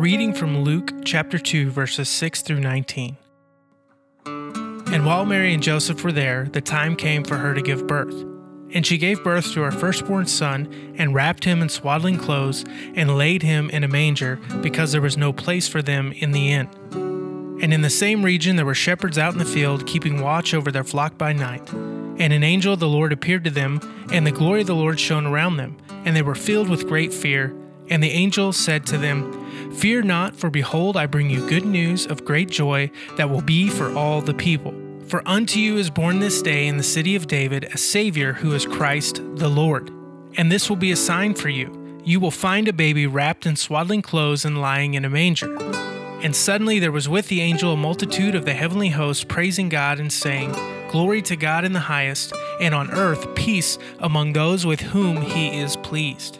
reading from Luke chapter 2, verses 6 through 19. And while Mary and Joseph were there, the time came for her to give birth. And she gave birth to her firstborn son, and wrapped him in swaddling clothes, and laid him in a manger, because there was no place for them in the inn. And in the same region there were shepherds out in the field, keeping watch over their flock by night. And an angel of the Lord appeared to them, and the glory of the Lord shone around them, and they were filled with great fear. And the angel said to them, Fear not, for behold, I bring you good news of great joy that will be for all the people. For unto you is born this day in the city of David a Savior who is Christ the Lord. And this will be a sign for you. You will find a baby wrapped in swaddling clothes and lying in a manger. And suddenly there was with the angel a multitude of the heavenly hosts praising God and saying, Glory to God in the highest, and on earth peace among those with whom he is pleased.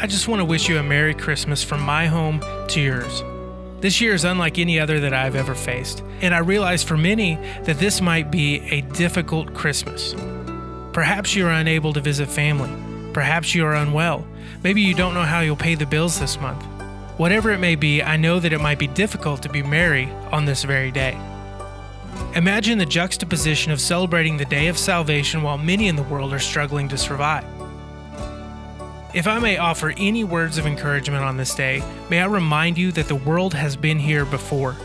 I just want to wish you a Merry Christmas from my home to yours. This year is unlike any other that I've ever faced, and I realize for many that this might be a difficult Christmas. Perhaps you are unable to visit family. Perhaps you are unwell. Maybe you don't know how you'll pay the bills this month. Whatever it may be, I know that it might be difficult to be merry on this very day. Imagine the juxtaposition of celebrating the day of salvation while many in the world are struggling to survive. If I may offer any words of encouragement on this day, may I remind you that the world has been here before.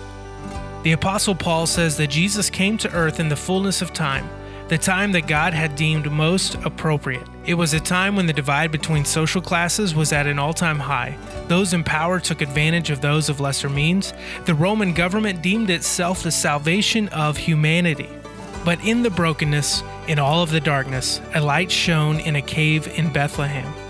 The Apostle Paul says that Jesus came to earth in the fullness of time, the time that God had deemed most appropriate. It was a time when the divide between social classes was at an all time high. Those in power took advantage of those of lesser means. The Roman government deemed itself the salvation of humanity. But in the brokenness, in all of the darkness, a light shone in a cave in Bethlehem.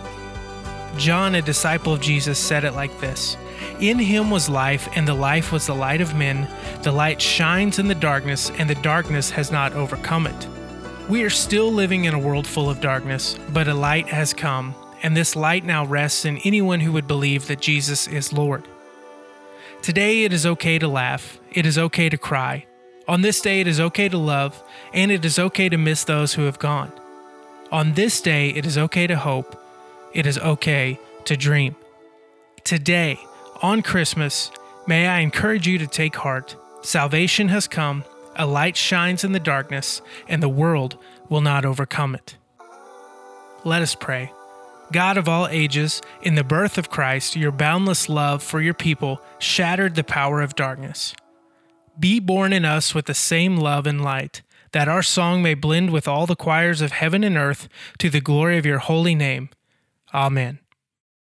John, a disciple of Jesus, said it like this In him was life, and the life was the light of men. The light shines in the darkness, and the darkness has not overcome it. We are still living in a world full of darkness, but a light has come, and this light now rests in anyone who would believe that Jesus is Lord. Today, it is okay to laugh, it is okay to cry. On this day, it is okay to love, and it is okay to miss those who have gone. On this day, it is okay to hope it is okay to dream. Today, on Christmas, may I encourage you to take heart. Salvation has come, a light shines in the darkness, and the world will not overcome it. Let us pray. God of all ages, in the birth of Christ, your boundless love for your people shattered the power of darkness. Be born in us with the same love and light, that our song may blend with all the choirs of heaven and earth to the glory of your holy name. Amen.